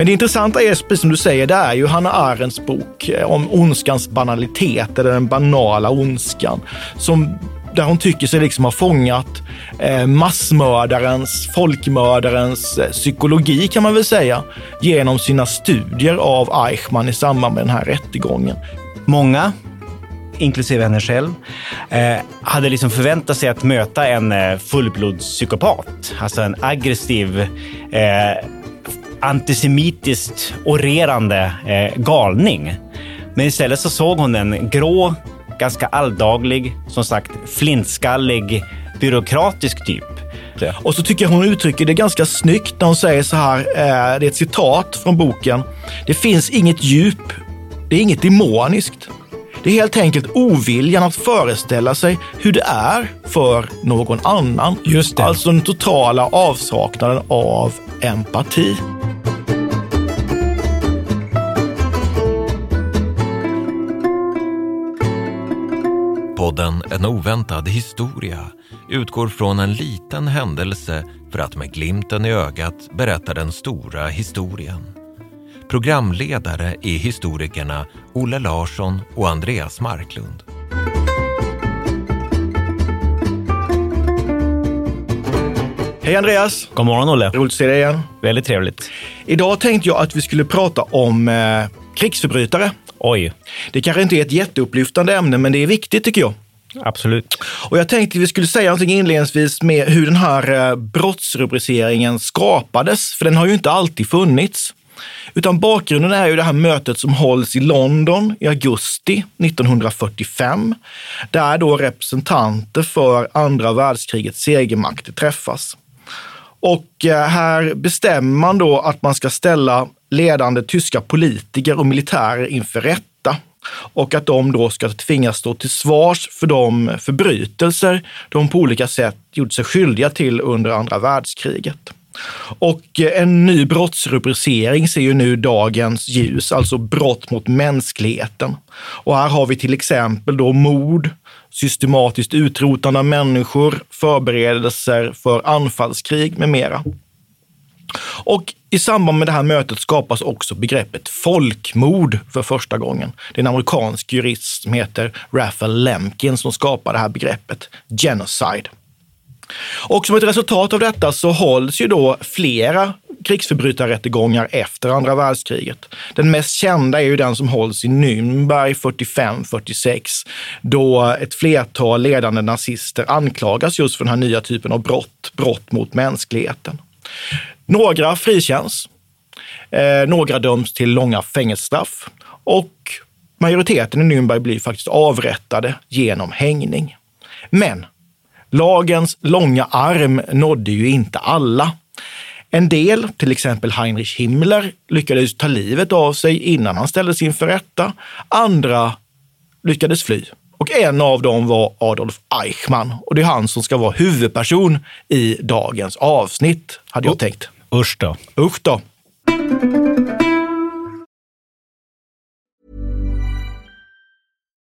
Men det intressanta är, precis som du säger, det är ju Hanna Arendts bok eh, om ondskans banalitet, eller den banala ondskan, som där hon tycker sig liksom ha fångat eh, massmördarens, folkmördarens eh, psykologi kan man väl säga, genom sina studier av Eichmann i samband med den här rättegången. Många, inklusive henne själv, hade liksom förväntat sig att möta en fullblodspsykopat, alltså en aggressiv eh, antisemitiskt orerande eh, galning. Men istället så såg hon en grå, ganska alldaglig, som sagt flintskallig, byråkratisk typ. Och så tycker jag hon uttrycker det ganska snyggt när hon säger så här, eh, det är ett citat från boken. Det finns inget djup, det är inget demoniskt. Det är helt enkelt oviljan att föreställa sig hur det är för någon annan. Just det. Alltså den totala avsaknaden av empati. Podden En oväntad historia utgår från en liten händelse för att med glimten i ögat berätta den stora historien. Programledare är historikerna Olle Larsson och Andreas Marklund. Hej Andreas! God morgon Olle. Roligt att se dig igen. Väldigt trevligt. Idag tänkte jag att vi skulle prata om eh, krigsförbrytare. Oj, Det kanske inte är ett jätteupplyftande ämne, men det är viktigt tycker jag absolut. Och jag tänkte vi skulle säga någonting inledningsvis med hur den här eh, brottsrubriceringen skapades, för den har ju inte alltid funnits. Utan bakgrunden är ju det här mötet som hålls i London i augusti 1945, där då representanter för andra världskrigets segermakter träffas. Och eh, här bestämmer man då att man ska ställa ledande tyska politiker och militärer inför rätta och att de då ska tvingas stå till svars för de förbrytelser de på olika sätt gjort sig skyldiga till under andra världskriget. Och eh, en ny brottsrubricering ser ju nu dagens ljus, alltså brott mot mänskligheten. Och här har vi till exempel då mord, systematiskt utrotande av människor, förberedelser för anfallskrig med mera. Och i samband med det här mötet skapas också begreppet folkmord för första gången. Det är en amerikansk jurist som heter Raphael Lemkin som skapar det här begreppet, genocide. Och som ett resultat av detta så hålls ju då flera krigsförbrytarrättegångar efter andra världskriget. Den mest kända är ju den som hålls i Nürnberg 45-46, då ett flertal ledande nazister anklagas just för den här nya typen av brott, brott mot mänskligheten. Några frikänns, eh, några döms till långa fängelsestraff och majoriteten i Nürnberg blir faktiskt avrättade genom hängning. Men lagens långa arm nådde ju inte alla. En del, till exempel Heinrich Himmler, lyckades ta livet av sig innan han ställdes inför rätta. Andra lyckades fly. Och en av dem var Adolf Eichmann och det är han som ska vara huvudperson i dagens avsnitt, hade jag Oh. tänkt. Usch då. Usch då!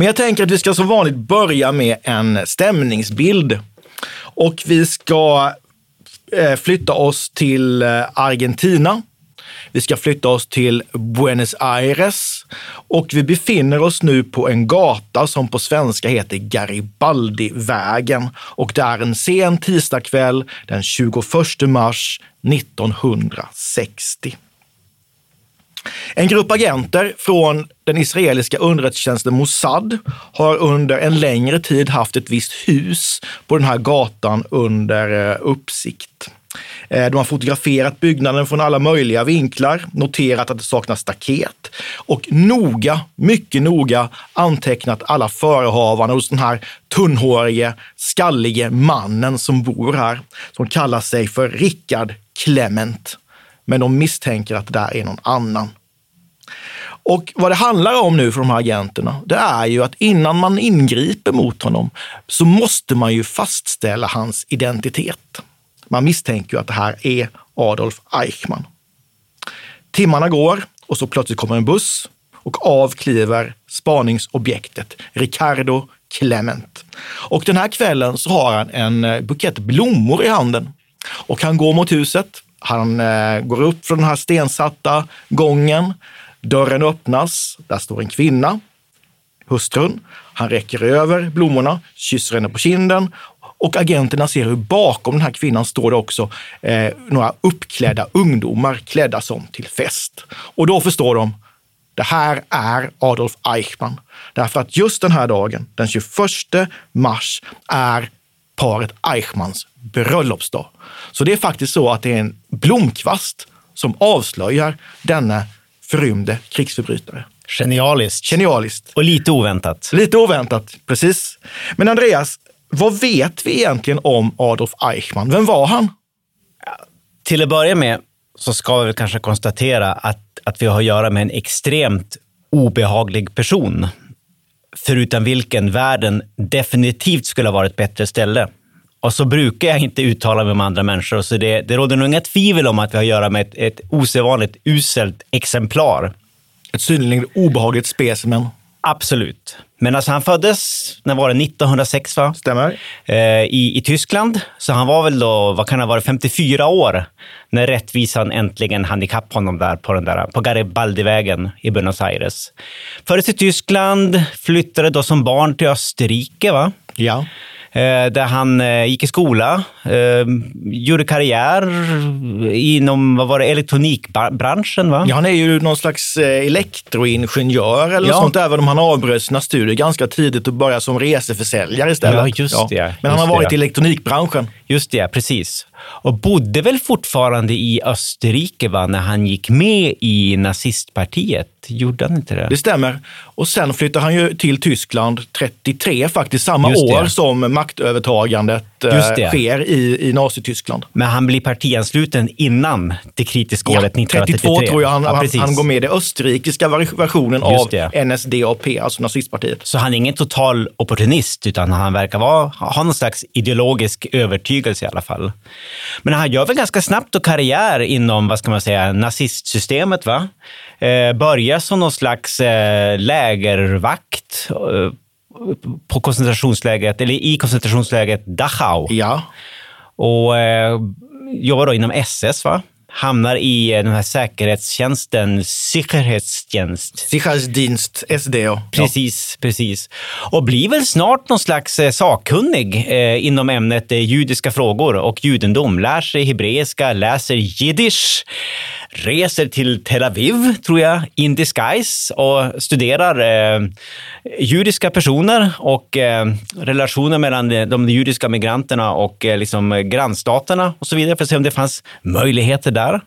Men jag tänker att vi ska som vanligt börja med en stämningsbild. Och vi ska eh, flytta oss till eh, Argentina. Vi ska flytta oss till Buenos Aires och vi befinner oss nu på en gata som på svenska heter Garibaldivägen och det är en sen tisdagkväll den 21 mars 1960. En grupp agenter från den israeliska underrättelsetjänsten Mossad har under en längre tid haft ett visst hus på den här gatan under eh, uppsikt. Eh, de har fotograferat byggnaden från alla möjliga vinklar, noterat att det saknas staket och noga, mycket noga antecknat alla förehavanden hos den här tunnhårige, skallige mannen som bor här, som kallar sig för Rickard Clement. Men de misstänker att det där är någon annan. Och vad det handlar om nu för de här agenterna, det är ju att innan man ingriper mot honom så måste man ju fastställa hans identitet. Man misstänker ju att det här är Adolf Eichmann. Timmarna går och så plötsligt kommer en buss och av kliver spaningsobjektet Ricardo Clement. Och den här kvällen så har han en eh, bukett blommor i handen och han går mot huset. Han eh, går upp från den här stensatta gången. Dörren öppnas. Där står en kvinna, hustrun. Han räcker över blommorna, kysser henne på kinden och agenterna ser hur bakom den här kvinnan står det också eh, några uppklädda ungdomar klädda som till fest. Och då förstår de, det här är Adolf Eichmann. Därför att just den här dagen, den 21 mars, är paret Eichmanns bröllopsdag. Så det är faktiskt så att det är en blomkvast som avslöjar denna förrymde krigsförbrytare. Genialiskt. Genialiskt. Och lite oväntat. Lite oväntat, precis. Men Andreas, vad vet vi egentligen om Adolf Eichmann? Vem var han? Till att börja med så ska vi kanske konstatera att, att vi har att göra med en extremt obehaglig person. Förutom vilken världen definitivt skulle ha varit ett bättre ställe. Och så brukar jag inte uttala mig om andra människor, så det, det råder nog inga tvivel om att vi har att göra med ett, ett osedvanligt uselt exemplar. Ett synnerligen obehagligt specimen. Absolut. Men alltså han föddes, när var det, 1906 va? Stämmer. Eh, i, i Tyskland. Så han var väl då, vad kan det ha varit, 54 år när rättvisan äntligen hann ikapp honom där på, den där, på Garibaldivägen i Buenos Aires. Föddes i Tyskland, flyttade då som barn till Österrike. Va? Ja. Eh, där han eh, gick i skola, eh, gjorde karriär inom vad var det, elektronikbranschen. Va? ja, han är ju någon slags elektroingenjör eller Ja. något sånt, även om han avbröt sina studier ganska tidigt och började som reseförsäljare istället. Ja, just det. Men han har Just varit det. i elektronikbranschen. Just det, precis. Och bodde väl fortfarande i Österrike va, när han gick med i nazistpartiet? Gjorde han inte det? Det stämmer. Och sen flyttar han ju till Tyskland 33, faktiskt samma år som maktövertagandet eh, sker i, i Nazityskland. Men han blir partiansluten innan det kritiska året 1933. 32 tror jag han, ja, han, han går med i den österrikiska versionen av. NSDAP, alltså nazistpartiet. Så han är ingen total opportunist, utan han verkar vara, ha någon slags ideologisk övertygelse i alla fall. Men han gör väl ganska snabbt och karriär inom, vad ska man säga, nazistsystemet. Va? Eh, börjar som någon slags eh, lägervakt eh, på koncentrationslägret, eller i koncentrationslägret Dachau. Ja, Och eh, jobbar då inom SS, va? Hamnar i eh, den här säkerhetstjänsten, Sicherheitstjänst. Sicherheitsdienst, SD. Ja. Precis, precis. Och blir väl snart någon slags eh, sakkunnig eh, inom ämnet eh, judiska frågor och judendom. Lär sig hebreiska, läser jiddisch, reser till Tel Aviv, tror jag, in disguise och studerar eh, judiska personer och eh, relationer mellan de, de judiska migranterna och eh, liksom, grannstaterna och så vidare för att se om det fanns möjligheter där.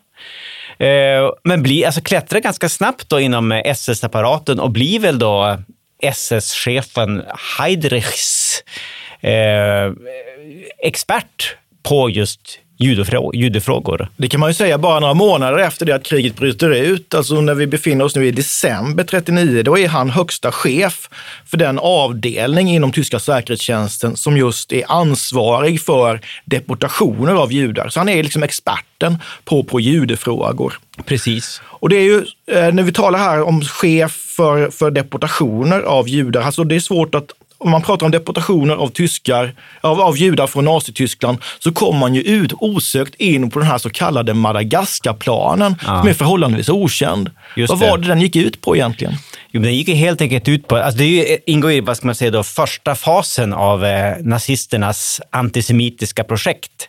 Eh, men bli, alltså klättrar ganska snabbt då inom eh, SS-apparaten och blir väl då eh, SS-chefen Heidrichs eh, expert på just judefrågor. Det kan man ju säga bara några månader efter det att kriget bryter ut. Alltså när vi befinner oss nu i december 39, då är han högsta chef för den avdelning inom tyska säkerhetstjänsten som just är ansvarig för deportationer av judar. Så han är liksom experten på, på judefrågor. Precis. Och det är ju, eh, när vi talar här om chef för, för deportationer av judar, alltså det är svårt att om man pratar om deportationer av tyskar, av, av judar från Nazityskland, så kommer man ju ut osökt in på den här så kallade Madagaskarplanen, ja. som är förhållandevis okänd. Just vad var det den gick ut på egentligen? Jo, den gick helt enkelt ut på, alltså det ingår i vad ska man säga då, första fasen av eh, nazisternas antisemitiska projekt.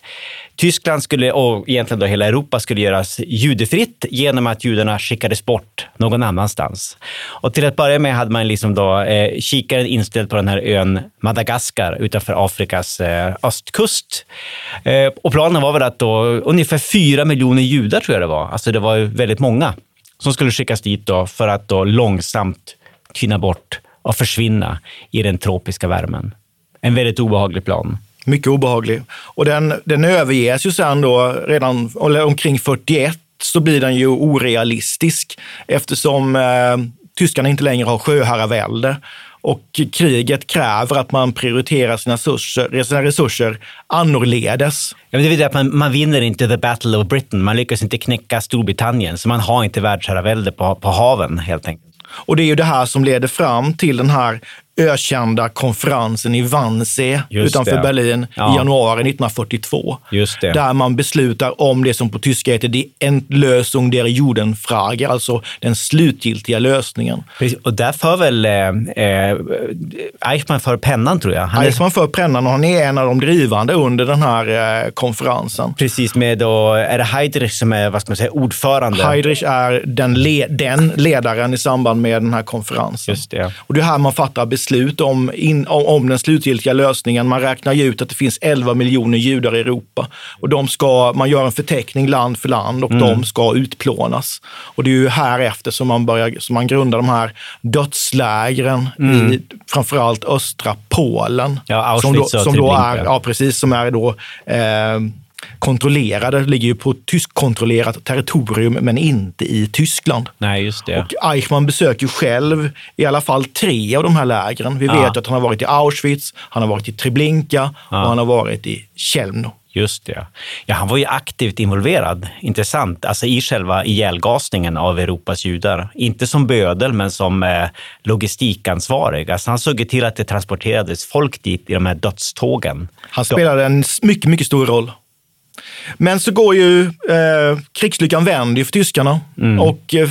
Tyskland skulle, och egentligen då hela Europa skulle göras judefritt genom att judarna skickades bort någon annanstans. Och till att börja med hade man liksom då eh, kikaren inställd på den här ön Madagaskar utanför Afrikas eh, östkust. Eh, och planen var väl att då ungefär fyra miljoner judar tror jag det var, alltså det var ju väldigt många som skulle skickas dit då för att då långsamt tyna bort och försvinna i den tropiska värmen. En väldigt obehaglig plan. Mycket obehaglig. Och den, den överges ju sen då redan omkring 41 så blir den ju orealistisk eftersom eh, tyskarna inte längre har sjöherravälde och kriget kräver att man prioriterar sina resurser, sina resurser annorledes. Ja, det är att man, man vinner inte the battle of Britain. Man lyckas inte knäcka Storbritannien, så man har inte världsherravälde på, på haven helt enkelt. Och det är ju det här som leder fram till den här ökända konferensen i Wannsee utanför det. Berlin ja. i januari 1942. Där man beslutar om det som på tyska heter die Endlösung der Judenfrage, alltså den slutgiltiga lösningen. Precis. Och där för väl eh, eh, Eichmann för pennan tror jag. Han Eichmann för pennan och han är en av de drivande under den här eh, konferensen. Precis, med då, är det Heydrich som är vad ska man säga, ordförande? Heydrich är den, le den ledaren i samband med den här konferensen. Just det. Och det är här man fattar beslut beslut om, in, om, om, den slutgiltiga lösningen. Man räknar ju ut att det finns 11 miljoner judar i Europa och de ska, man gör en förteckning land för land och mm. de ska utplånas. Och det är ju här efter som man, börjar, som man grundar de här dödslägren mm. i framförallt östra Polen. Ja, som då, som då är, ja, precis, som är då eh, kontrollerade, ligger ju på tyskkontrollerat territorium, men inte i Tyskland. Nej, just det. Och Eichmann besöker själv i alla fall tre av de här lägren. Vi ja. vet att han har varit i Auschwitz, han har varit i Treblinka ja. och han har varit i Chelmno. Just det. Ja, han var ju aktivt involverad, intressant, alltså i själva ihjälgasningen av Europas judar. Inte som bödel, men som eh, logistikansvarig. Alltså han såg till att det transporterades folk dit i de här dödstågen. Han spelade en mycket, mycket stor roll. Men så går ju eh, krigslyckan vänder för tyskarna mm. och eh,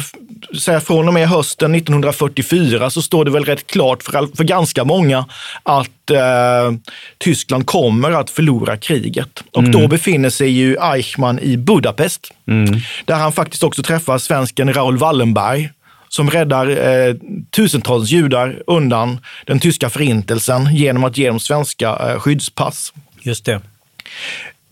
så från och med hösten 1944 så står det väl rätt klart för, för ganska många att eh, Tyskland kommer att förlora kriget. Och mm. då befinner sig ju Eichmann i Budapest, mm. där han faktiskt också träffar svensken Raoul Wallenberg som räddar eh, tusentals judar undan den tyska förintelsen genom att ge dem svenska eh, skyddspass. Just det.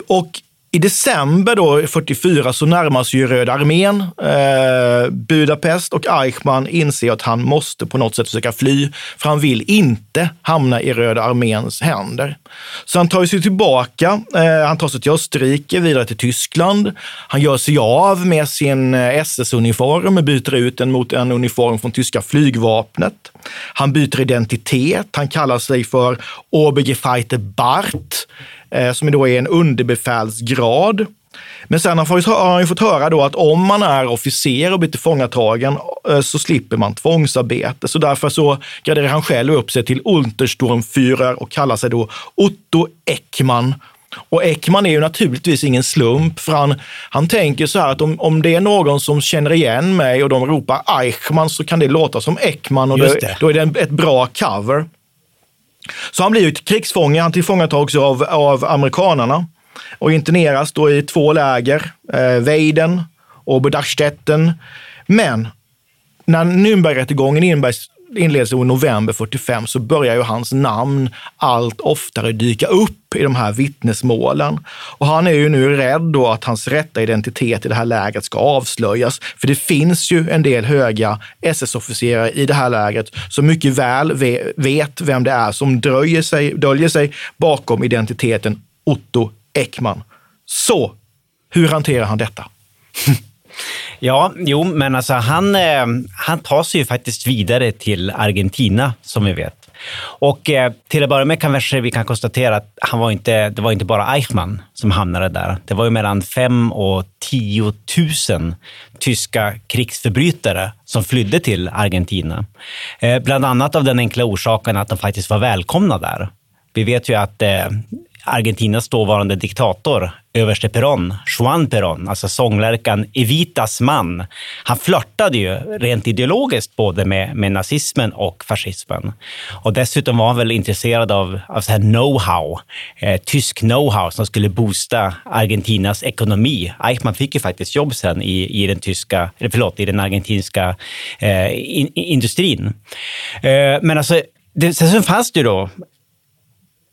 Och i december då, 44 så närmar sig ju Röda armén eh, Budapest och Eichmann inser att han måste på något sätt försöka fly, för han vill inte hamna i Röda arméns händer. Så han tar sig tillbaka. Eh, han tar sig till Österrike, vidare till Tyskland. Han gör sig av med sin eh, SS-uniform och byter ut den mot en uniform från tyska flygvapnet. Han byter identitet. Han kallar sig för Obergefreite Bart som då är en underbefälsgrad. Men sen har han ju fått höra då att om man är officer och blir tillfångatagen eh, så slipper man tvångsarbete. Så därför så graderar han själv upp sig till Untersturmführer och kallar sig då Otto Eckman. Och Eckman är ju naturligtvis ingen slump, för han, han tänker så här att om, om det är någon som känner igen mig och de ropar Eichmann så kan det låta som Eckman och det. Det, då är det ett bra cover. Så han blir ju krigsfånge, han tillfångatags av, av amerikanarna och interneras då i två läger, eh, Weiden och Budachstetten. Men när Nürnbergrättegången inleds i november 45 så börjar ju hans namn allt oftare dyka upp i de här vittnesmålen. Och han är ju nu rädd då att hans rätta identitet i det här lägret ska avslöjas. För det finns ju en del höga SS-officerare i det här lägret som mycket väl vet vem det är som dröjer sig, döljer sig bakom identiteten Otto Ekman. Så, hur hanterar han detta? Ja, jo, men alltså han, eh, han tar sig ju faktiskt vidare till Argentina, som vi vet. Och eh, till att börja med kanske vi kan konstatera att han var inte, det var inte bara Eichmann som hamnade där. Det var ju mellan 5 och 10 000 tyska krigsförbrytare som flydde till Argentina. Eh, bland annat av den enkla orsaken att de faktiskt var välkomna där. Vi vet ju att Argentinas dåvarande diktator, överste Perón, Juan Perón, alltså sånglärkan Evitas man. Han flörtade ju rent ideologiskt både med, med nazismen och fascismen. Och dessutom var han väl intresserad av, av så här know-how, eh, tysk know-how som skulle boosta Argentinas ekonomi. Eichmann fick ju faktiskt jobb sen i, i den tyska, eller förlåt, i den argentinska eh, in, industrin. Eh, men alltså, det, sen fanns det ju då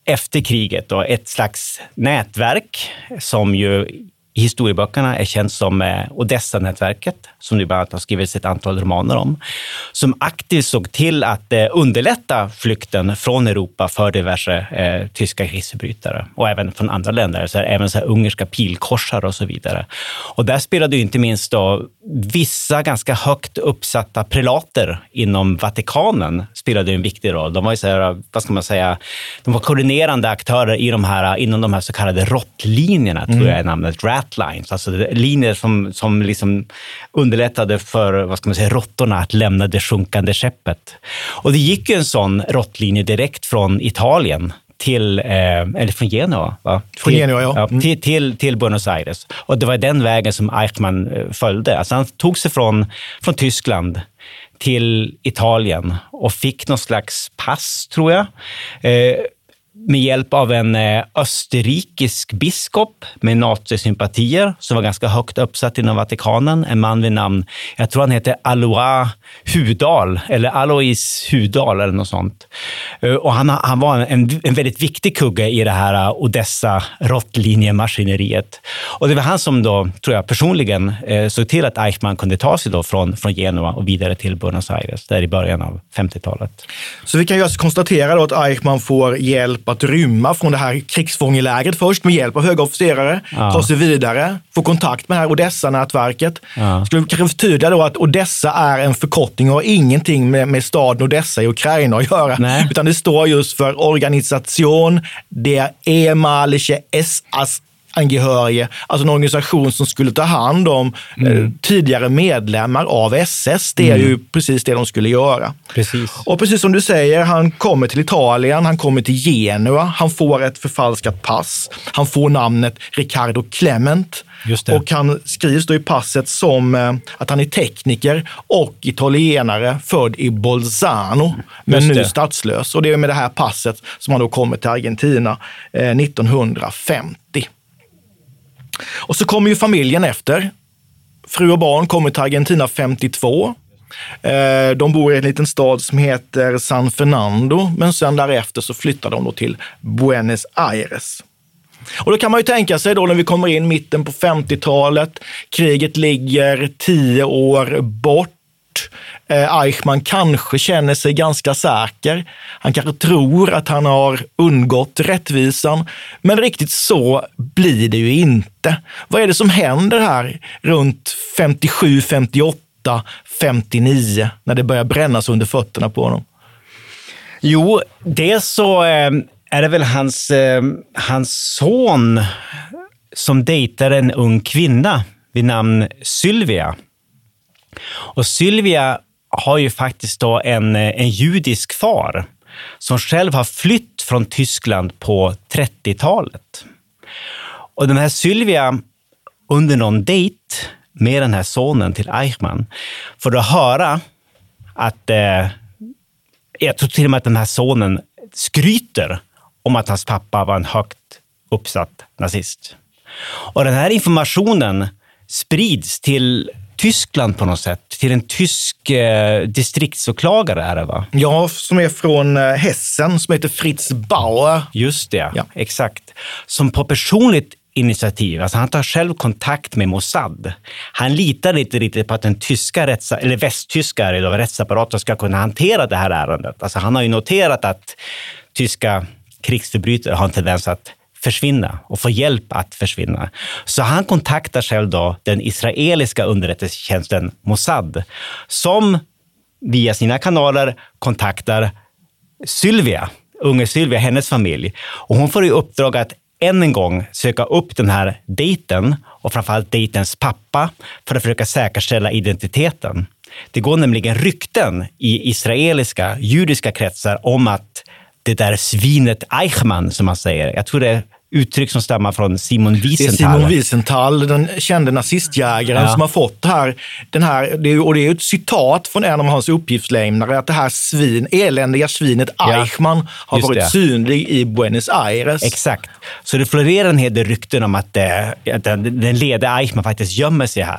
efter kriget då, ett slags nätverk som ju i historieböckerna är känt som eh, Odessa-nätverket, som det bland annat har skrivits ett antal romaner om, som aktivt såg till att eh, underlätta flykten från Europa för diverse eh, tyska krigsförbrytare och även från andra länder, så här, även så här, ungerska pilkorsar och så vidare. Och där spelade ju inte minst då vissa ganska högt uppsatta prelater inom Vatikanen spelade en viktig roll. De var ju så här, vad ska man säga, de var koordinerande aktörer i de här, inom de här så kallade råttlinjerna, mm. tror jag är namnet, ratlines, alltså linjer som, som liksom underlättade för vad ska man säga, råttorna att lämna det sjunkande skeppet. Och det gick ju en sån råttlinje direkt från Italien till, eh, eller från Genua, va? Från Genua, ja. Mm. till, till, till, Buenos Aires. Och det var den vägen som Eichmann eh, följde. Alltså han tog sig från, från Tyskland till Italien och fick någon slags pass, tror jag. Eh, med hjälp av en eh, österrikisk biskop med nazisympatier som var ganska högt uppsatt inom Vatikanen. En man vid namn, jag tror han heter Alois Hudal, eller Alois Hudal eller något sånt. Eh, och han, han var en, en väldigt viktig kugge i det här eh, Odessa-Rottlinjemaskineriet. Och det var han som då, tror jag personligen, såg till att Eichmann kunde ta sig då från, från Genua och vidare till Buenos Aires, där i början av 50-talet. Så vi kan ju alltså konstatera då att Eichmann får hjälp att rymma från det här krigsfångelägret först med hjälp av höga officerare, ja. ta sig vidare, få kontakt med det här Odessa-nätverket. Ja. Skulle kanske förtydliga då att Odessa är en förkortning och har ingenting med, med staden Odessa i Ukraina att göra, Nej. utan det står just för Organisation der ehemalige SS angehörige, alltså en organisation som skulle ta hand om eh, mm. tidigare medlemmar av SS. Det är mm. ju precis det de skulle göra. Precis. Och precis som du säger, han kommer till Italien, han kommer till Genua, han får ett förfalskat pass, han får namnet Riccardo Clement. Och han skrivs då i passet som eh, att han är tekniker och italienare född i Bolzano, men nu statslös. Och det är med det här passet som han då kommer till Argentina eh, 1950. Och så kommer ju familjen efter. Fru och barn kommer till Argentina 52. Eh, de bor i en liten stad som heter San Fernando, men sen därefter så flyttar de då till Buenos Aires. Och då kan man ju tänka sig då när vi kommer in mitten på 50-talet, kriget ligger tio år bort, Eh, Eichmann kanske känner sig ganska säker. Han kanske tror att han har undgått rättvisan, men riktigt så blir det ju inte. Vad är det som händer här runt 57, 58, 59 när det börjar brännas under fötterna på honom? Jo, dels så eh, är det väl hans, eh, hans son som dejtar en ung kvinna vid namn Sylvia. Och Sylvia har ju faktiskt då en, eh, en judisk far som själv har flytt från Tyskland på 30-talet. Och den här Sylvia, under någon dejt med den här sonen till Eichmann, får då höra att, eh, jag tror till och med att den här sonen skryter om att hans pappa var en högt uppsatt nazist. Och den här informationen sprids till Tyskland på något sätt. Till en tysk eh, distriktsåklagare är det va? Ja, som är från eh, Hessen, som heter Fritz Bauer. Just det, Ja. exakt. Som på personligt initiativ, alltså han tar själv kontakt med Mossad. Han litar inte riktigt på att den tyska rätts, eller västtyska rättsapparaten ska kunna hantera det här ärendet. Alltså han har ju noterat att tyska krigsförbrytare har en tendens att försvinna och få hjälp att försvinna. Så han kontaktar själv då den israeliska underrättelsetjänsten Mossad som via sina kanaler kontaktar Sylvia, unge Sylvia, hennes familj. Och hon får i uppdrag att än en gång söka upp den här dejten och framförallt dejtens pappa för att försöka säkerställa identiteten. Det går nämligen rykten i israeliska, judiska kretsar om att det där svinet Eichmann, som man säger, jag tror det är uttryck som stammar från Simon Det är Wiesenthal. Simon Wiesenthal, den kände nazistjägaren, Ja. som har fått det här. Den här det är, och det är ett citat från en av hans uppgiftslämnare, att det här svin, eländiga svinet Ja, Eichmann har just varit det. synlig i Buenos Aires. Exakt. Så det florerar en hel del rykten om att, eh, att den, den lede Eichmann faktiskt gömmer sig här.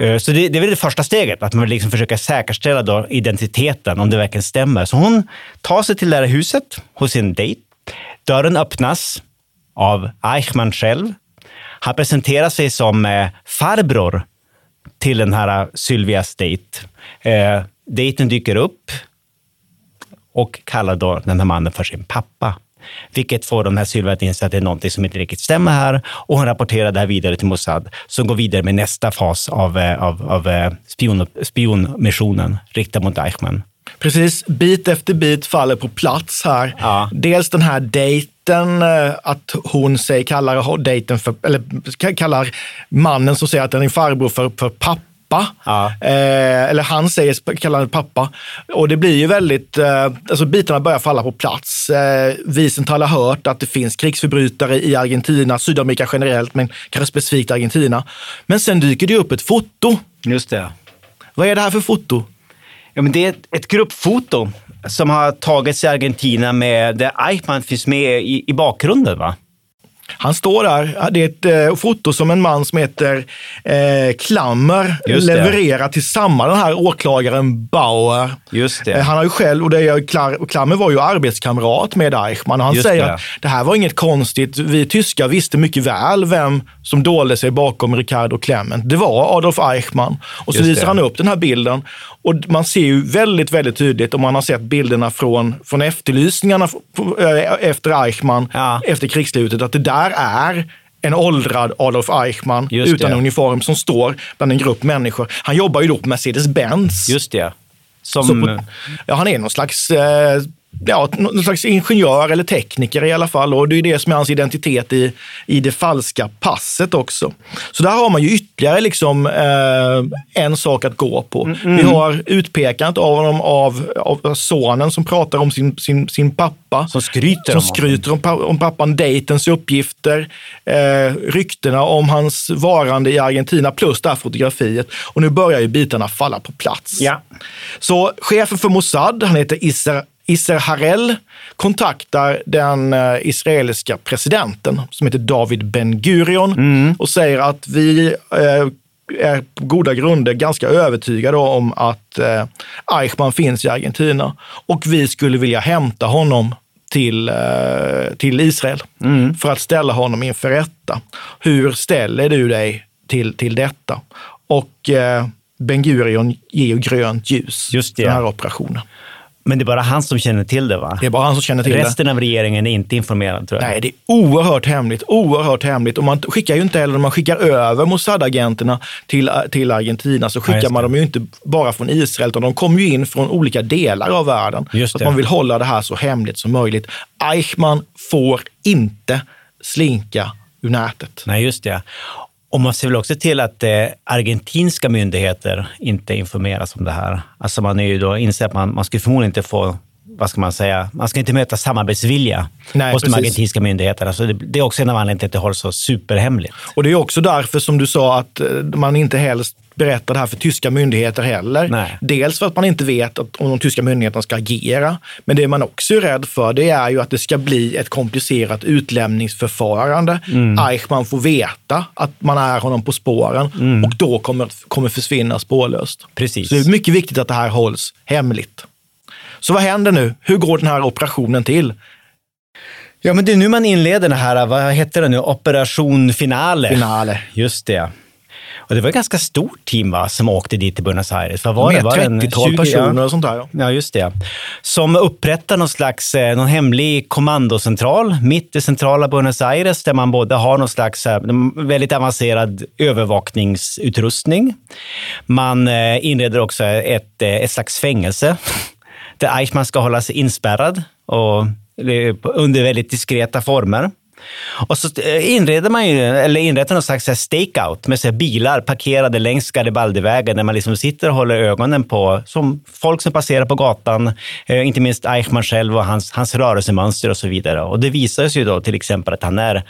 Eh, så det, det är väl det första steget, att man vill liksom försöka säkerställa då identiteten, om det verkligen stämmer. Så hon tar sig till det här huset hos sin dejt. Dörren öppnas av Eichmann själv. Han presenterar sig som eh, farbror till den här eh, Sylvias dejt. Eh, dejten dyker upp och kallar då den här mannen för sin pappa. Vilket får den här Sylvia att inse att det är någonting som inte riktigt stämmer här. Och hon rapporterar det här vidare till Mossad som går vidare med nästa fas av, eh, av, av eh, spion, spionmissionen riktad mot Eichmann. Precis, bit efter bit faller på plats här. Ja. Dels den här dejten, eh, att hon säger, kallar dejten för, eller ka- kallar mannen som säger att den är farbror för, för pappa. Ja. Eh, eller han säger, kallar den pappa. Och det blir ju väldigt, eh, alltså bitarna börjar falla på plats. Eh, Wiesenthal har hört att det finns krigsförbrytare i Argentina, Sydamerika generellt, men kanske specifikt Argentina. Men sen dyker det upp ett foto. Just det. Vad är det här för foto? Ja, men det är ett, ett gruppfoto som har tagits i Argentina med där Eichmann finns med i, i bakgrunden. va? Han står där. Det är ett eh, foto som en man som heter eh, Klammer levererar till samma den här åklagaren Bauer. Just det. Eh, Han har ju själv, och det är, Klar- Klammer var ju arbetskamrat med Eichmann och han Just säger det. att det här var inget konstigt. Vi tyskar visste mycket väl vem som dolde sig bakom Ricardo Klement. Det var Adolf Eichmann. Och så Just visar det. han upp den här bilden. Och man ser ju väldigt, väldigt tydligt om man har sett bilderna från, från efterlysningarna eh, efter Eichmann, Ja. efter krigsslutet, att det där är en åldrad Adolf Eichmann utan uniform som står bland en grupp människor. Han jobbar ju då på Mercedes-Benz. Just det. Som, på, ja, han är någon slags eh, ja, någon slags ingenjör eller tekniker i alla fall. Och det är det som är hans identitet i, i det falska passet också. Så där har man ju ytterligare liksom, eh, en sak att gå på. Mm. Vi har utpekandet av honom av, av sonen som pratar om sin, sin, sin pappa. Som skryter som om skryter om, om pappan, dejtens uppgifter, eh, ryktena om hans varande i Argentina plus det här fotografiet. Och nu börjar ju bitarna falla på plats. Ja. Så chefen för Mossad, han heter Isser, Isser Harel, kontaktar den eh, israeliska presidenten som heter David Ben Gurion och säger att vi eh, är på goda grunder ganska övertygade om att eh, Eichmann finns i Argentina och vi skulle vilja hämta honom till, till Israel för att ställa honom inför rätta. Hur ställer du dig till, till detta? Och Ben Gurion ger grönt ljus Just det. den här operationen. Men det är bara han som känner till det, va? Det är bara han som känner till det. Resten av regeringen är inte informerad, tror jag. Nej, det är oerhört hemligt. Oerhört hemligt. Och man skickar ju inte heller, när man skickar över Mossad-agenterna till, till Argentina, så Ja, skickar just man dem ju inte bara från Israel, utan de kommer ju in från olika delar av världen. Just att man vill hålla det här så hemligt som möjligt. Eichmann får inte slinka ur nätet. Nej, just det. Och man ser väl också till att eh, argentinska myndigheter inte informeras om det här. Alltså man är ju då inser att man, man skulle förmodligen inte få vad ska man säga, man ska inte möta samarbetsvilja Nej, hos de precis. argentinska myndigheterna. Så det, det är också en av anledningarna till att det hålls så superhemligt. Och det är också därför som du sa att eh, man inte helst berättar det här för tyska myndigheter heller. Nej. Dels för att man inte vet att, om de tyska myndigheterna ska agera, men det man också är rädd för det är ju att det ska bli ett komplicerat utlämningsförfarande. Eichmann får veta att man är honom på spåren och då kommer, kommer försvinna spårlöst. Precis. Så det är mycket viktigt att det här hålls hemligt. Så vad händer nu? Hur går den här operationen till? Ja, men det är nu man inleder den här, vad heter det nu, Operation Finale. Finale. Just det. Och det var ett ganska stort team va, som åkte dit till Buenos Aires. Vad var Med det? Var det en 30-tal 20, personer och sånt där. Ja. Ja, just det. Som upprättar någon slags eh, någon hemlig kommandocentral mitt i centrala Buenos Aires där man både har någon slags eh, väldigt avancerad övervakningsutrustning. Man eh, inreder också ett, ett slags fängelse där Eichmann ska hålla sig inspärrad och under väldigt diskreta former. Och så eh, inreder man ju, eller inrättar någon slags stakeout med så bilar parkerade längs Garibaldivägen där man liksom sitter och håller ögonen på som folk som passerar på gatan, eh, inte minst Eichmann själv och hans, hans rörelsemönster och så vidare. Och det visar sig ju då till exempel att han är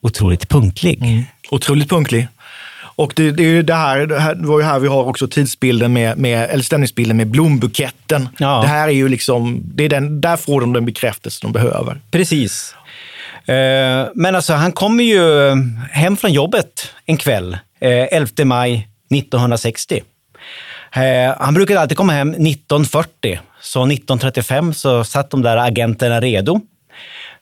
otroligt punktlig. Otroligt punktlig. Och det, det, är ju det, här, det här var ju här vi har också tidsbilden med, med eller stämningsbilden med blombuketten. Ja. Det här är ju liksom, det är den, där får de den bekräftelse de behöver. Precis. Eh, men alltså, han kommer ju hem från jobbet en kväll, eh, 11 maj 1960. Eh, han brukade alltid komma hem 1940, så 1935 så satt de där agenterna redo.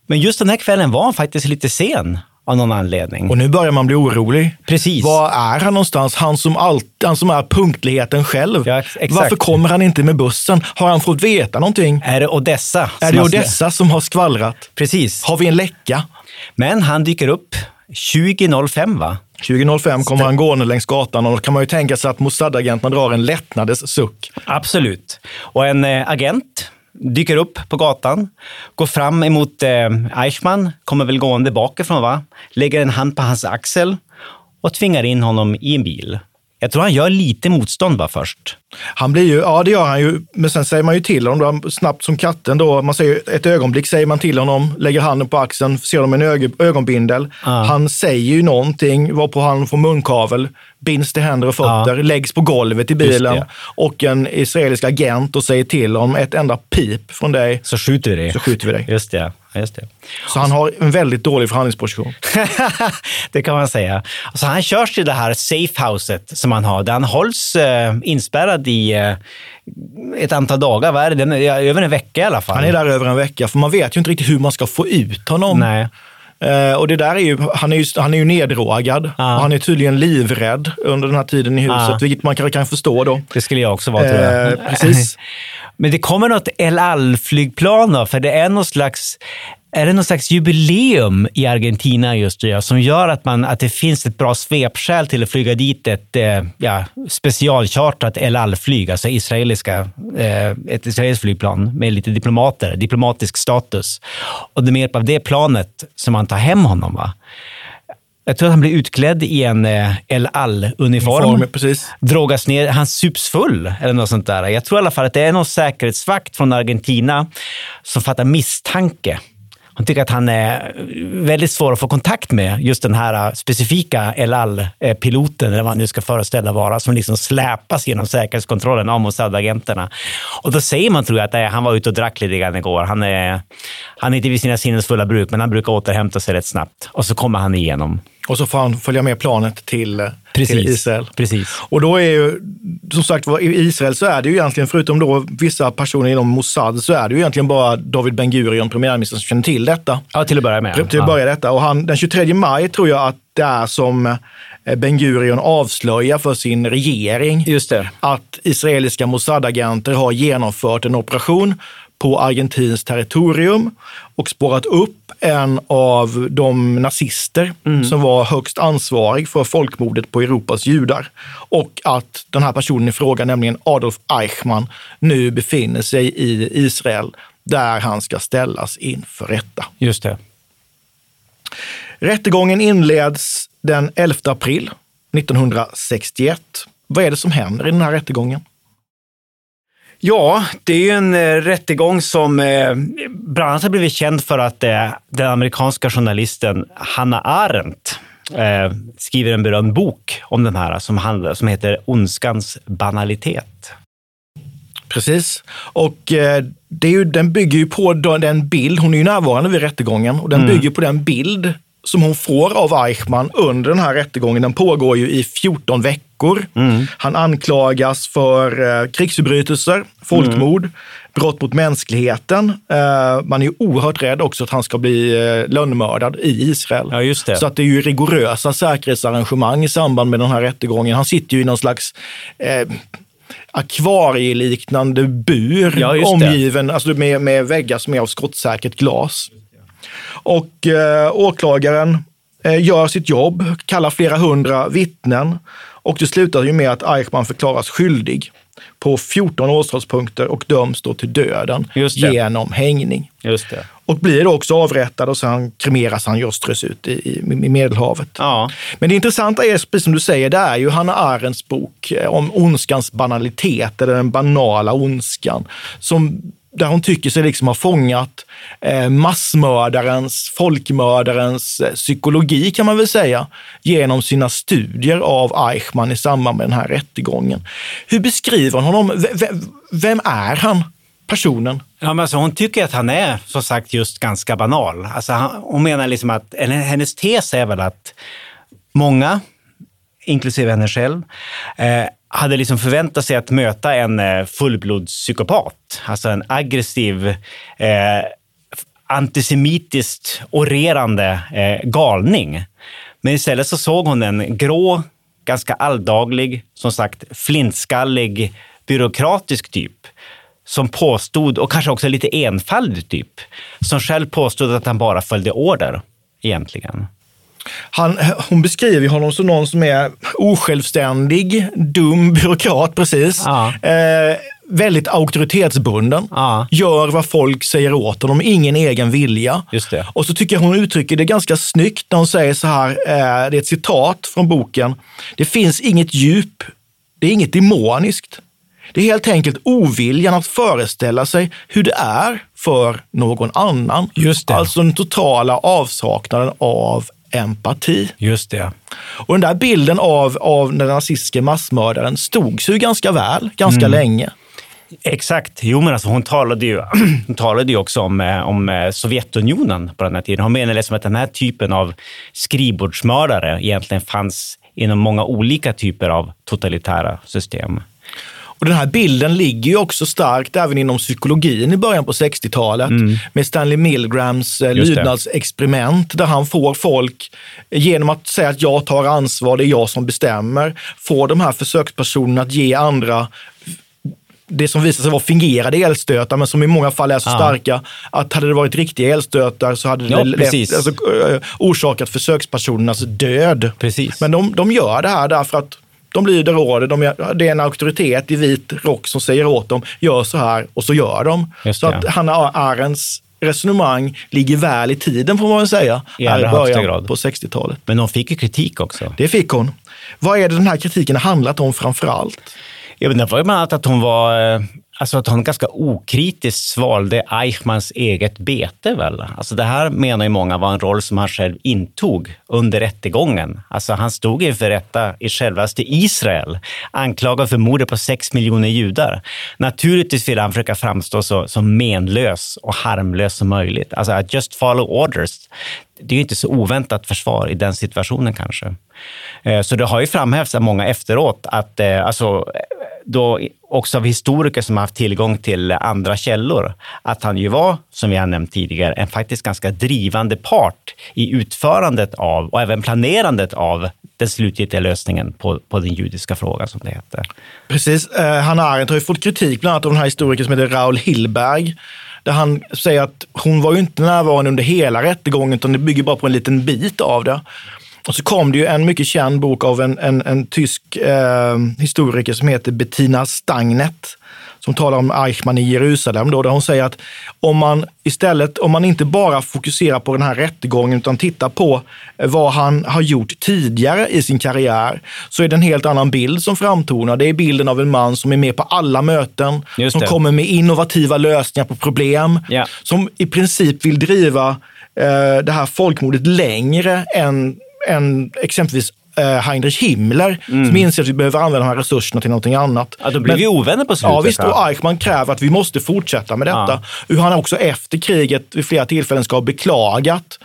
Men just den här kvällen var han faktiskt lite sen av någon anledning. Och nu börjar man bli orolig. Precis. Var är han någonstans? Han som, alltid, han som är punktligheten själv. Ja. Varför kommer han inte med bussen? Har han fått veta någonting? Är det Odessa? Är det Odessa som har skvallrat? Precis. Har vi en läcka? Men han dyker upp 20.05 va? 2005 kommer han gående längs gatan och då kan man ju tänka sig att Mossad-agenterna drar en lättnadens suck. Absolut. Och en eh, agent dyker upp på gatan, går fram emot eh, Eichmann, kommer väl gående bakifrån, va? lägger en hand på hans axel och tvingar in honom i en bil. Jag tror han gör lite motstånd bara först. Han blir ju, ja det gör han ju, men sen säger man ju till honom då, snabbt som katten då, man säger ett ögonblick säger man till honom, lägger handen på axeln, ser honom en ög- ögonbindel. Han säger ju någonting, varpå han får munkavel, binds till händer och fötter, läggs på golvet i bilen och en israelisk agent och säger till honom ett enda pip från dig, Så skjuter vi dig. så skjuter vi dig. Just det. ja, Just det. Så han har en väldigt dålig förhandlingsposition. det kan man säga. Så han körs till det här safehouset som han har, där han hålls eh, inspärrad i eh, ett antal dagar. Vad är det? Den över en vecka i alla fall. Han är där över en vecka, för man vet ju inte riktigt hur man ska få ut honom. Nej. Eh, och det där är ju, han är ju, han är ju neddrogad och han är tydligen livrädd under den här tiden i huset, Ja. vilket man kan, kan förstå då. Det skulle jag också vara, tror jag. Eh, precis. Men det kommer något El Al-flygplan då, för det är någon slags är det något slags jubileum i Argentina just nu som gör att, man, att det finns ett bra svepskäl till att flyga dit ett eh, ja, specialchartrat El Al-flyg, alltså israeliska, eh, ett israeliskt flygplan med lite diplomater, diplomatisk status. Och det är med hjälp av det planet som man tar hem honom. Va? Jag tror att han blir utklädd i en eh, El Al-uniform. Uniform, precis. Drogas ner, han sups full eller något sånt där. Jag tror i alla fall att det är någon säkerhetsvakt från Argentina som fattar misstanke. Hon tycker att han är väldigt svår att få kontakt med, just den här specifika El Al-piloten, eller vad han nu ska föreställa vara, som liksom släpas genom säkerhetskontrollen av Mossad-agenterna. Och då säger man, tror jag, att nej, han var ute och drack lite grann igår. Han är, han är inte vid sina sinnens fulla bruk, men han brukar återhämta sig rätt snabbt. Och så kommer han igenom. Och så får han följa med planet till, eh, Precis. till Israel. Precis. Och då är ju, som sagt i Israel så är det ju egentligen, förutom då vissa personer inom Mossad, så är det ju egentligen bara David Ben Gurion, premiärministern, som känner till detta. Ja, till att börja med. Till att börja detta. Och han, den 23 maj tror jag att det är som eh, Ben Gurion avslöjar för sin regering att israeliska Mossad-agenter har genomfört en operation på argentinskt territorium och spårat upp en av de nazister som var högst ansvarig för folkmordet på Europas judar. Och att den här personen i fråga, nämligen Adolf Eichmann, nu befinner sig i Israel där han ska ställas inför rätta. Just det. Rättegången inleds den 11 april 1961. Vad är det som händer i den här rättegången? Ja, det är ju en eh, rättegång som eh, bland annat har blivit känd för att eh, den amerikanska journalisten Hannah Arendt eh, skriver en berömd bok om den här som, handlar, som heter Ondskans banalitet. Precis. Och eh, det är ju, den bygger ju på den bild, hon är ju närvarande vid rättegången, och den Mm. bygger på den bild som hon får av Eichmann under den här rättegången. Den pågår ju i 14 veckor. Mm. Han anklagas för eh, krigsförbrytelser, folkmord, Mm. brott mot mänskligheten. Eh, man är oerhört rädd också att han ska bli eh, lönnmördad i Israel. Ja, just det. Så att det är ju rigorösa säkerhetsarrangemang i samband med den här rättegången. Han sitter ju i någon slags eh, akvarieliknande bur Ja, omgiven alltså med, med väggar som är av skottsäkert glas. Och eh, åklagaren eh, gör sitt jobb, kallar flera hundra vittnen och det slutar ju med att Eichmann förklaras skyldig på 14 åtalspunkter och döms då till döden genom hängning. Och blir då också avrättad och sen kremeras han och strös ut i, i, i Medelhavet. Ja. Men det intressanta är, precis som du säger, det är ju Hanna Arendts bok eh, om ondskans banalitet, eller den banala ondskan, som, där hon tycker sig liksom ha fångat eh, massmördarens, folkmördarens eh, psykologi kan man väl säga, genom sina studier av Eichmann i samband med den här rättegången. Hur beskriver hon honom? V- vem är han, personen? Ja, men alltså, hon tycker att han är, som sagt, just ganska banal. Alltså, hon menar liksom att, eller hennes tes är väl att många, inklusive henne själv, eh, hade liksom förväntat sig att möta en eh, fullblodspsykopat. Alltså en aggressiv, eh, antisemitiskt orerande eh, galning. Men istället så såg hon en grå, ganska alldaglig, som sagt flintskallig, byråkratisk typ som påstod, och kanske också lite enfaldig typ, som själv påstod att han bara följde order egentligen. Han, hon beskriver honom som någon som är osjälvständig, dum byråkrat precis. Ja. Eh, väldigt auktoritetsbunden. Ja. Gör vad folk säger åt honom, ingen egen vilja. Och så tycker jag hon uttrycker det ganska snyggt när hon säger så här, eh, det är ett citat från boken. Det finns inget djup, det är inget demoniskt. Det är helt enkelt oviljan att föreställa sig hur det är för någon annan. Just det. Alltså den totala avsaknaden av empati. Just det. Och den där bilden av, av den nazistiska massmördaren stod sig ju ganska väl, ganska Mm. länge. Exakt. Jo, men alltså hon talade ju, hon talade ju också om, eh, om eh, Sovjetunionen på den här tiden. Hon menade liksom att den här typen av skrivbordsmördare egentligen fanns inom många olika typer av totalitära system. Och den här bilden ligger ju också starkt även inom psykologin i början på 60-talet med Stanley Milgrams eh, Mm. Lydnadsexperiment där han får folk, genom att säga att jag tar ansvar, det är jag som bestämmer, får de här försökspersonerna att ge andra det som visar sig vara fingerade elstötar, men som i många fall är så Ja. starka att hade det varit riktiga elstötar så hade Ja, det lätt, alltså, eh, orsakat försökspersonernas död. Precis. Men de, de gör det här därför att de lyder order. De gör, det är en auktoritet i vit rock som säger åt dem, gör så här och så gör de. Just så det. att Hanna Arendts resonemang ligger väl i tiden får man väl säga. I allra högsta grad. på 60-talet. Men de fick ju kritik också. Det fick hon. Vad är det den här kritiken har handlat om framför allt? Ja, men det var ju bland annat att hon var, eh, alltså att han ganska okritiskt svalde Eichmanns eget bete väl. Alltså det här menar ju många var en roll som han själv intog under rättegången. Alltså han stod inför rätta i självaste Israel, anklagad för mordet på sex miljoner judar. Naturligtvis ville han försöka framstå så, så menlös och harmlös som möjligt. Alltså att just follow orders, det är ju inte så oväntat försvar i den situationen kanske. Eh, så det har ju framhävts av många efteråt att, eh, alltså, då också av historiker som har haft tillgång till andra källor, att han ju var, som vi har nämnt tidigare, en faktiskt ganska drivande part i utförandet av och även planerandet av den slutgiltiga lösningen på, på den judiska frågan, som det heter. Precis. Eh, Hanna Arendt har ju fått kritik bland annat av den här historikern som heter Raoul Hillberg. Där han säger att hon var ju inte närvarande under hela rättegången utan det bygger bara på en liten bit av det. Och så kom det ju en mycket känd bok av en, en, en tysk eh, historiker som heter Bettina Stangnet som talar om Eichmann i Jerusalem, då, där hon säger att om man istället, om man inte bara fokuserar på den här rättegången utan tittar på eh, vad han har gjort tidigare i sin karriär, så är det en helt annan bild som framtonar. Det är bilden av en man som är med på alla möten, som kommer med innovativa lösningar på problem, Ja. som i princip vill driva eh, det här folkmordet längre än, än exempelvis Heinrich Himmler, som inser att vi behöver använda de här resurserna till någonting annat. Ja, då blir Men- vi ovänner på slutet. Ja, visst. Och Eichmann kräver att vi måste fortsätta med detta. Hur han också efter kriget vid flera tillfällen ska ha beklagat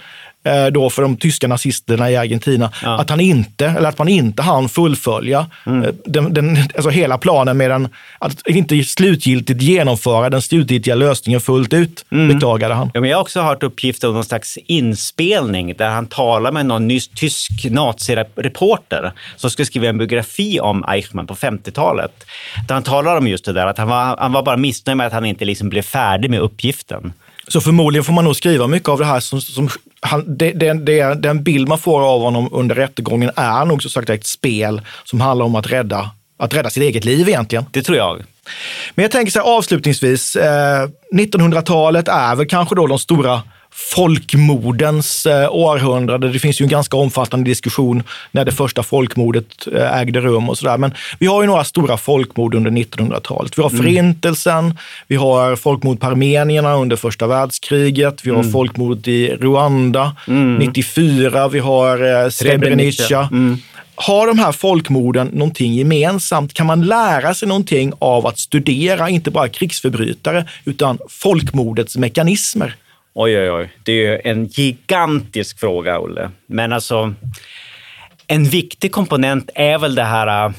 eh, då för de tyska nazisterna i Argentina, att han inte, eller att man inte hann fullfölja Mm. eh, den, den, alltså hela planen med den, att inte slutgiltigt genomföra den slutgiltiga lösningen fullt ut, Mm. beklagade han. Ja, men jag har också hört uppgifter om någon slags inspelning där han talar med någon nyss tysk nazireporter som skulle skriva en biografi om Eichmann på 50-talet. Där han talar om just det där, att han var, han var bara missnöjd med att han inte liksom blev färdig med uppgiften. Så förmodligen får man nog skriva mycket av det här som, som han, det, det, det, den bild man får av honom under rättegången är nog så sagt ett spel som handlar om att rädda, att rädda sitt eget liv egentligen. Det tror jag. Men jag tänker så här avslutningsvis, eh, 1900-talet är väl kanske då de stora folkmordens eh, århundrade. Det finns ju en ganska omfattande diskussion när det första folkmordet eh, ägde rum och sådär. Men vi har ju några stora folkmord under 1900-talet. Vi har Förintelsen, vi har folkmord på armenierna under första världskriget, vi har folkmordet i Rwanda 94, vi har eh, Srebrenica. Har de här folkmorden någonting gemensamt? Kan man lära sig någonting av att studera, inte bara krigsförbrytare, utan folkmordets mekanismer? Oj, oj, oj. Det är ju en gigantisk fråga, Olle. Men alltså, en viktig komponent är väl det här, äh,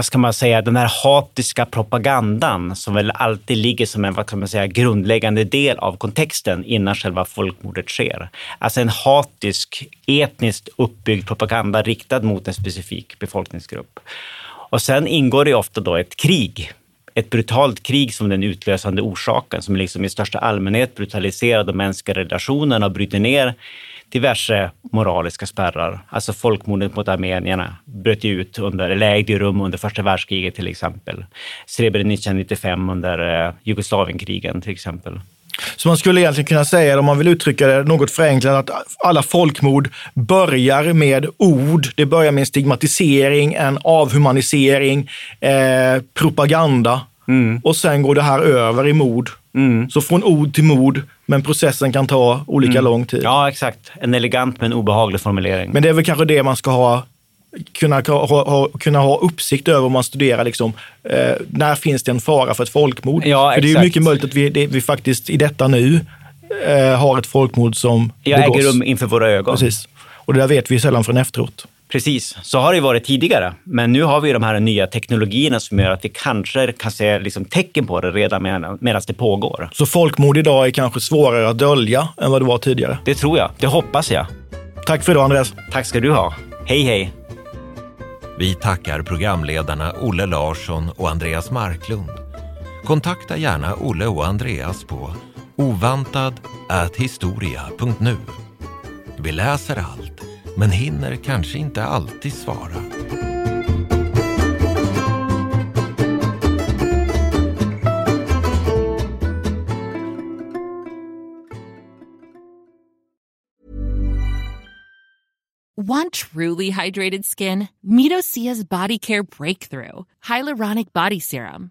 vad ska man säga, den här hatiska propagandan som väl alltid ligger som en vad ska man säga, grundläggande del av kontexten innan själva folkmordet sker. Alltså en hatisk, etniskt uppbyggd propaganda riktad mot en specifik befolkningsgrupp. Och sen ingår det ofta då ett krig ett brutalt krig som den utlösande orsaken, som liksom i största allmänhet brutaliserar de mänskliga relationerna och bryter ner diverse moraliska spärrar. Alltså folkmordet mot armenierna bröt ut under, eller ägde rum under första världskriget till exempel. Srebrenica 95 under eh, Jugoslavienkrigen till exempel. Så man skulle egentligen kunna säga, om man vill uttrycka det något förenklat, att alla folkmord börjar med ord. Det börjar med en stigmatisering, en avhumanisering, eh, propaganda. Och sen går det här över i mord. Så från ord till mord, men processen kan ta olika lång tid. Ja, exakt. En elegant men obehaglig formulering. Men det är väl kanske det man ska ha kunna ha, ha, kunna ha uppsikt över om man studerar liksom, eh, när finns det en fara för ett folkmord. Ja, för det är ju mycket möjligt att vi, det, vi faktiskt i detta nu eh, har ett folkmord som Jag begås. äger rum inför våra ögon. Precis. Och det där vet vi sällan från efteråt. Precis, så har det varit tidigare. Men nu har vi de här nya teknologierna som gör att vi kanske kan se liksom tecken på det redan medan medan det pågår. Så folkmord idag är kanske svårare att dölja än vad det var tidigare. Det tror jag. Det hoppas jag. Tack för idag Andreas. Tack ska du ha. Hej, hej. Vi tackar programledarna Olle Larsson och Andreas Marklund. Kontakta gärna Olle och Andreas på ovantad@historia.nu. Vi läser allt, men hinner kanske inte alltid svara. Want truly hydrated skin? Meet Body Care Breakthrough Hyaluronic Body Serum.